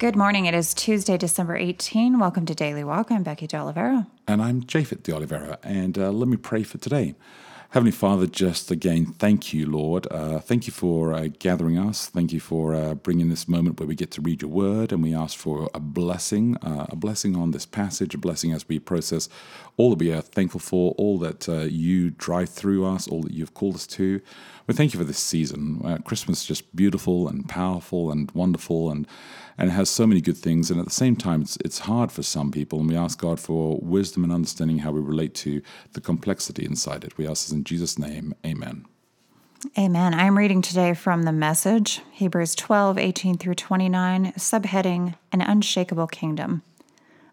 Good morning. It is Tuesday, December 18. Welcome to Daily Walk. I'm Becky De Oliveira. And I'm Japhet De Oliveira. And uh, let me pray for today. Heavenly Father, just again, thank you, Lord. Uh, thank you for uh, gathering us. Thank you for uh, bringing this moment where we get to read your word, and we ask for a blessing, uh, a blessing on this passage, a blessing as we process all that we are thankful for, all that uh, you drive through us, all that you've called us to. We thank you for this season. Uh, Christmas is just beautiful and powerful and wonderful, and and has so many good things. And at the same time, it's, it's hard for some people. And we ask God for wisdom and understanding how we relate to the complexity inside it. We ask this in Jesus' name. Amen. Amen. I'm reading today from the message, Hebrews 12, 18 through 29, subheading An Unshakable Kingdom.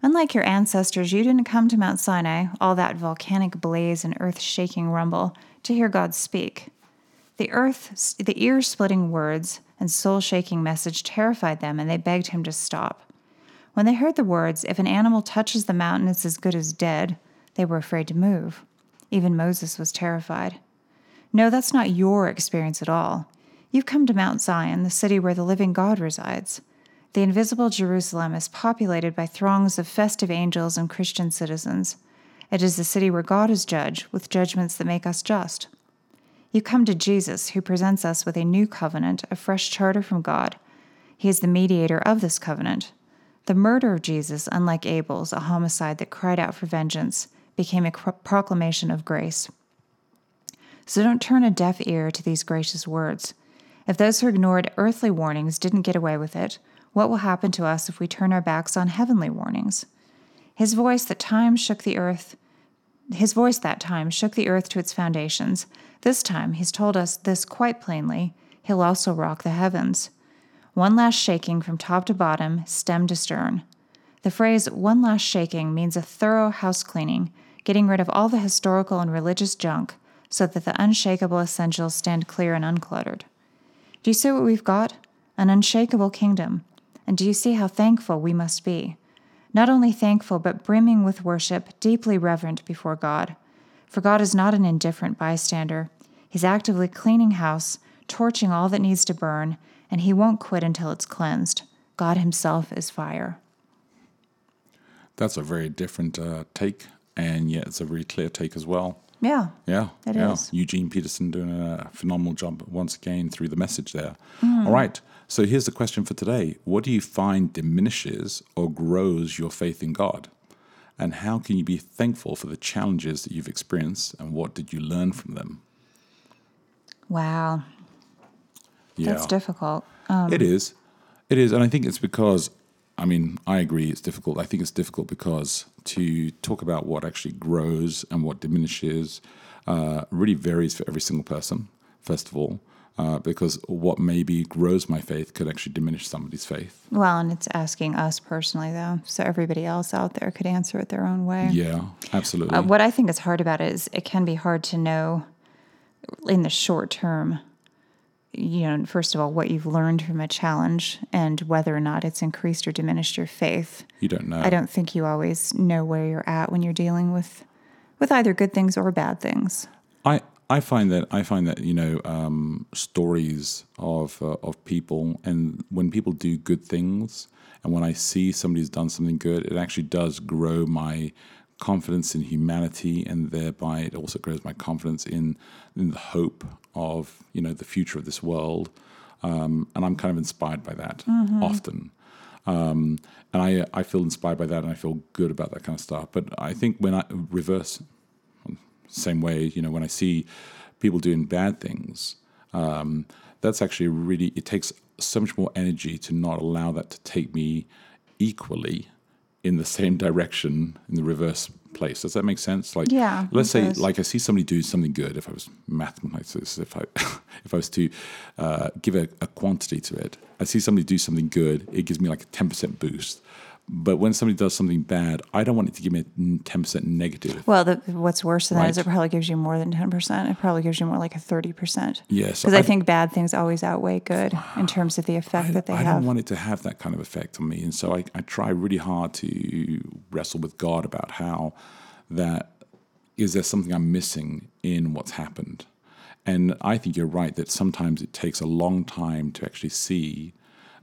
Unlike your ancestors, you didn't come to Mount Sinai, all that volcanic blaze and earth shaking rumble, to hear God speak. The earth, the ear splitting words and soul shaking message terrified them, and they begged him to stop. When they heard the words, If an animal touches the mountain, it's as good as dead, they were afraid to move. Even Moses was terrified. No, that's not your experience at all. You've come to Mount Zion, the city where the living God resides. The invisible Jerusalem is populated by throngs of festive angels and Christian citizens. It is the city where God is judge, with judgments that make us just. You come to Jesus, who presents us with a new covenant, a fresh charter from God. He is the mediator of this covenant. The murder of Jesus, unlike Abel's, a homicide that cried out for vengeance, became a proclamation of grace. So don't turn a deaf ear to these gracious words. If those who ignored earthly warnings didn't get away with it, what will happen to us if we turn our backs on heavenly warnings? His voice that time shook the earth, his voice that time shook the earth to its foundations. This time, he's told us this quite plainly. He'll also rock the heavens. One last shaking from top to bottom, stem to stern. The phrase one last shaking means a thorough house cleaning, getting rid of all the historical and religious junk so that the unshakable essentials stand clear and uncluttered. Do you see what we've got? An unshakable kingdom. And do you see how thankful we must be? not only thankful, but brimming with worship, deeply reverent before God. For God is not an indifferent bystander. He's actively cleaning house, torching all that needs to burn, and He won't quit until it's cleansed. God Himself is fire. That's a very different uh, take, and yet it's a very clear take as well. Yeah. Yeah. It yeah. is. Eugene Peterson doing a phenomenal job once again through the message there. Mm. All right. So here's the question for today What do you find diminishes or grows your faith in God? And how can you be thankful for the challenges that you've experienced and what did you learn from them? Wow. Yeah. That's difficult. Um, it is. It is. And I think it's because, I mean, I agree it's difficult. I think it's difficult because to talk about what actually grows and what diminishes uh, really varies for every single person, first of all uh, because what maybe grows my faith could actually diminish somebody's faith. Well, and it's asking us personally, though, so everybody else out there could answer it their own way. Yeah, absolutely. Uh, what I think is hard about it is it can be hard to know in the short term. You know, first of all, what you've learned from a challenge and whether or not it's increased or diminished your faith. You don't know. I don't think you always know where you're at when you're dealing with with either good things or bad things. I I find that I find that you know um, stories of uh, of people, and when people do good things, and when I see somebody's done something good, it actually does grow my confidence in humanity, and thereby it also grows my confidence in in the hope of you know the future of this world. Um, and I'm kind of inspired by that mm-hmm. often. Um, and I I feel inspired by that, and I feel good about that kind of stuff. But I think when I reverse same way, you know, when I see people doing bad things, um, that's actually really, it takes so much more energy to not allow that to take me equally in the same direction in the reverse place. Does that make sense? Like, yeah, let's say, does. like I see somebody do something good. If I was mathematics, if I if I was to uh, give a, a, quantity to it, I see somebody do something good. It gives me like a ten percent boost. But when somebody does something bad, I don't want it to give me a ten percent negative. Well, the, what's worse than that is it probably gives you more than 10%. It probably gives you more like a 30%. Yes, Because I, I- think bad things always outweigh good in terms of the effect that they I have. I don't want it to have that kind of effect on me. And so I, I try really hard to wrestle with God about how that is there something I'm missing in what's happened? And I think you're right that sometimes it takes a long time to actually see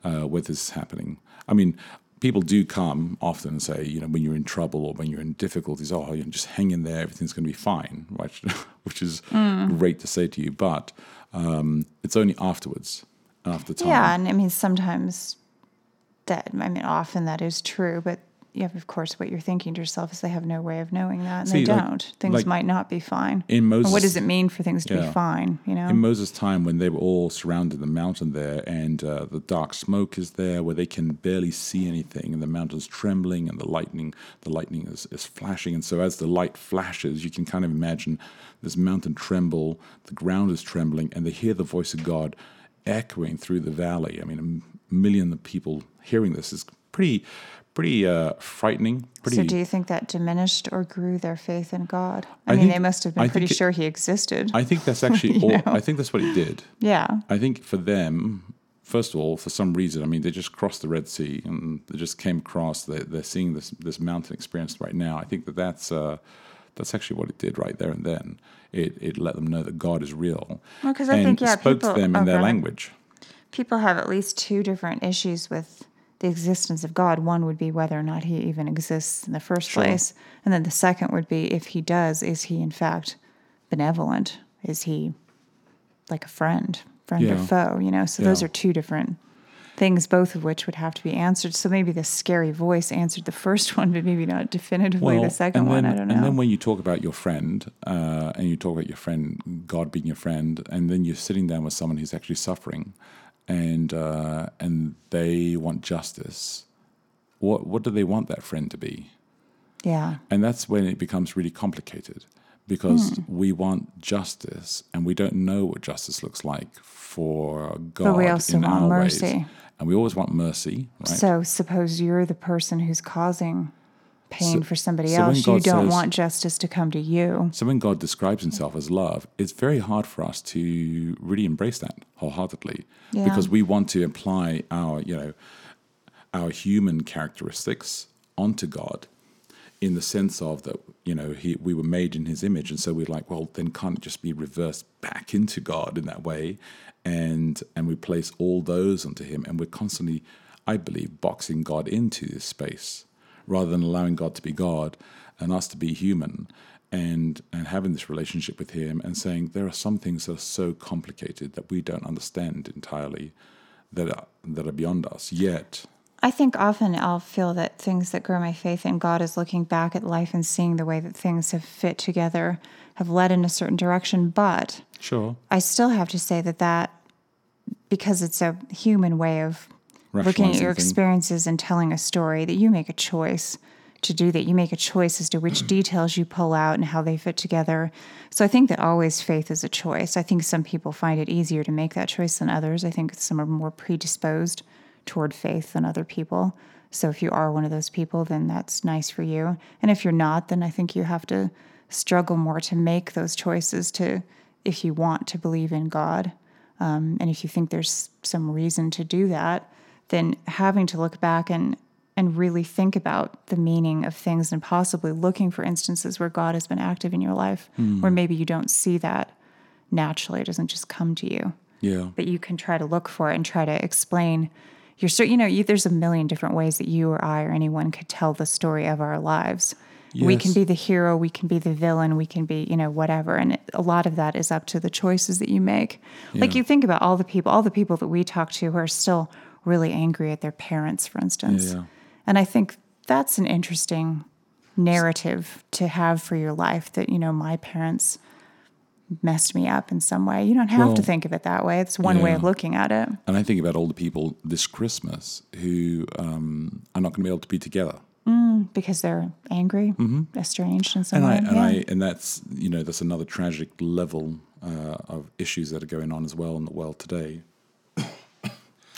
uh, where this is happening. I mean, people do come often and say, you know, when you're in trouble or when you're in difficulties, oh, you know, just hang in there, everything's going to be fine, right? Which is Mm. great to say to you, but um, it's only afterwards, after time. Yeah, and I mean sometimes that I mean often that is true, but yeah, of course what you're thinking to yourself is they have no way of knowing that and See, they like- don't. Things like might not be fine. in And Moses- what does it mean for things to be fine, you know? In Moses' time, when they were all surrounded the mountain there, and uh, the dark smoke is there, where they can barely see anything, and the mountain's trembling, and the lightning, the lightning is, is flashing, and so as the light flashes, you can kind of imagine this mountain tremble, the ground is trembling, and they hear the voice of God echoing through the valley. I mean, a million of people hearing this is pretty, pretty uh, frightening. Pretty. so do you think that diminished or grew their faith in God? I, I mean, think- they must have been I pretty think it- sure he existed. I think that's actually all. I think that's what he did. yeah. I think for them, first of all, for some reason, I mean, they just crossed the Red Sea and they just came across. They're, they're seeing this this mountain experience right now. I think that that's uh, that's actually what it did right there and then. It it let them know that God is real. Well, 'cause I and think, yeah, spoke people- to them in oh, their language. people have at least two different issues with the existence of God. One would be whether or not he even exists in the first place. And then the second would be if he does, is he in fact benevolent? Is he like a friend, friend or foe? You know, so those are two different things, both of which would have to be answered. So maybe the scary voice answered the first one, but maybe not definitively the second and one. I don't know. And then when you talk about your friend, uh, and you talk about your friend, God being your friend, and then you're sitting down with someone who's actually suffering, and uh, and they want justice. What what do they want that friend to be? yeah. And that's when it becomes really complicated because Hmm. we want justice and we don't know what justice looks like for God we also in want our mercy. ways. And we always want mercy, right? So suppose you're the person who's causing pain So- for somebody so else. You don't says- want justice to come to you. So when God describes himself as love, it's very hard for us to really embrace that wholeheartedly Yeah. because we want to apply our, you know, our human characteristics onto God in the sense of that, you know, he, we were made in his image. And so we're like, well, then can't it just be reversed back into God in that way? And, and we place all those onto him. And we're constantly, I believe, boxing God into this space rather than allowing God to be God and us to be human and and having this relationship with him and saying there are some things that are so complicated that we don't understand entirely that are, that are beyond us yet I think often I'll feel that things that grow my faith in God is looking back at life and seeing the way that things have fit together, have led in a certain direction. But sure I still have to say that that, because it's a human way of looking at your experiences and telling a story, that you make a choice to do that. You make a choice as to which details you pull out and how they fit together. So I think that always faith is a choice. I think some people find it easier to make that choice than others. I think some are more predisposed toward faith than other people. So if you are one of those people, then that's nice for you. And if you're not, then I think you have to struggle more to make those choices to if you want to believe in God. Um, and if you think there's some reason to do that, then having to look back and and really think about the meaning of things and possibly looking for instances where God has been active in your life, hmm. where maybe you don't see that naturally. It doesn't just come to you, yeah but you can try to look for it and try to explain your story. You know, you, there's a million different ways that you or I or anyone could tell the story of our lives. We can be the hero, we can be the villain, we can be, you know, whatever. And it, a lot of that is up to the choices that you make. Like you think about all the people, all the people that we talk to who are still really angry at their parents, for instance. Yeah. And I think that's an interesting narrative to have for your life that, you know, my parents messed me up in some way. You don't have to think of it that way. It's one way of looking at it. and i think about all the people this christmas who um, are not going to be able to be together because they're angry, estranged in some Mm-hmm. and. I and yeah. I and that's you know that's another tragic level uh, of issues that are going on as well in the world today.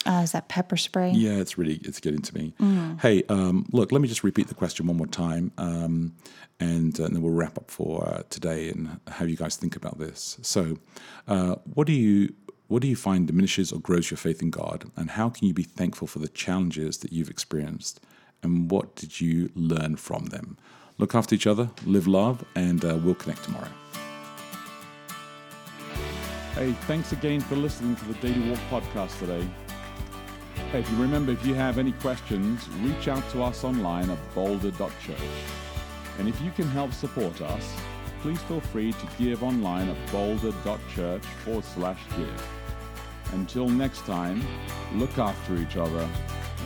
Uh, is that pepper spray? Yeah, it's really it's getting to me. Hey, um, look, let me just repeat the question one more time, um, and, uh, and then we'll wrap up for uh, today and have you guys think about this. So, uh, what do you what do you find diminishes or grows your faith in God, and how can you be thankful for the challenges that you've experienced, and what did you learn from them? Look after each other, live love, and uh, we'll connect tomorrow. Hey, thanks again for listening to the Daily Walk podcast today. If you remember, if you have any questions, reach out to us online at boulder.church. And if you can help support us, please feel free to give online at boulder.church forward slash give. Until next time, look after each other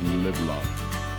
and live love.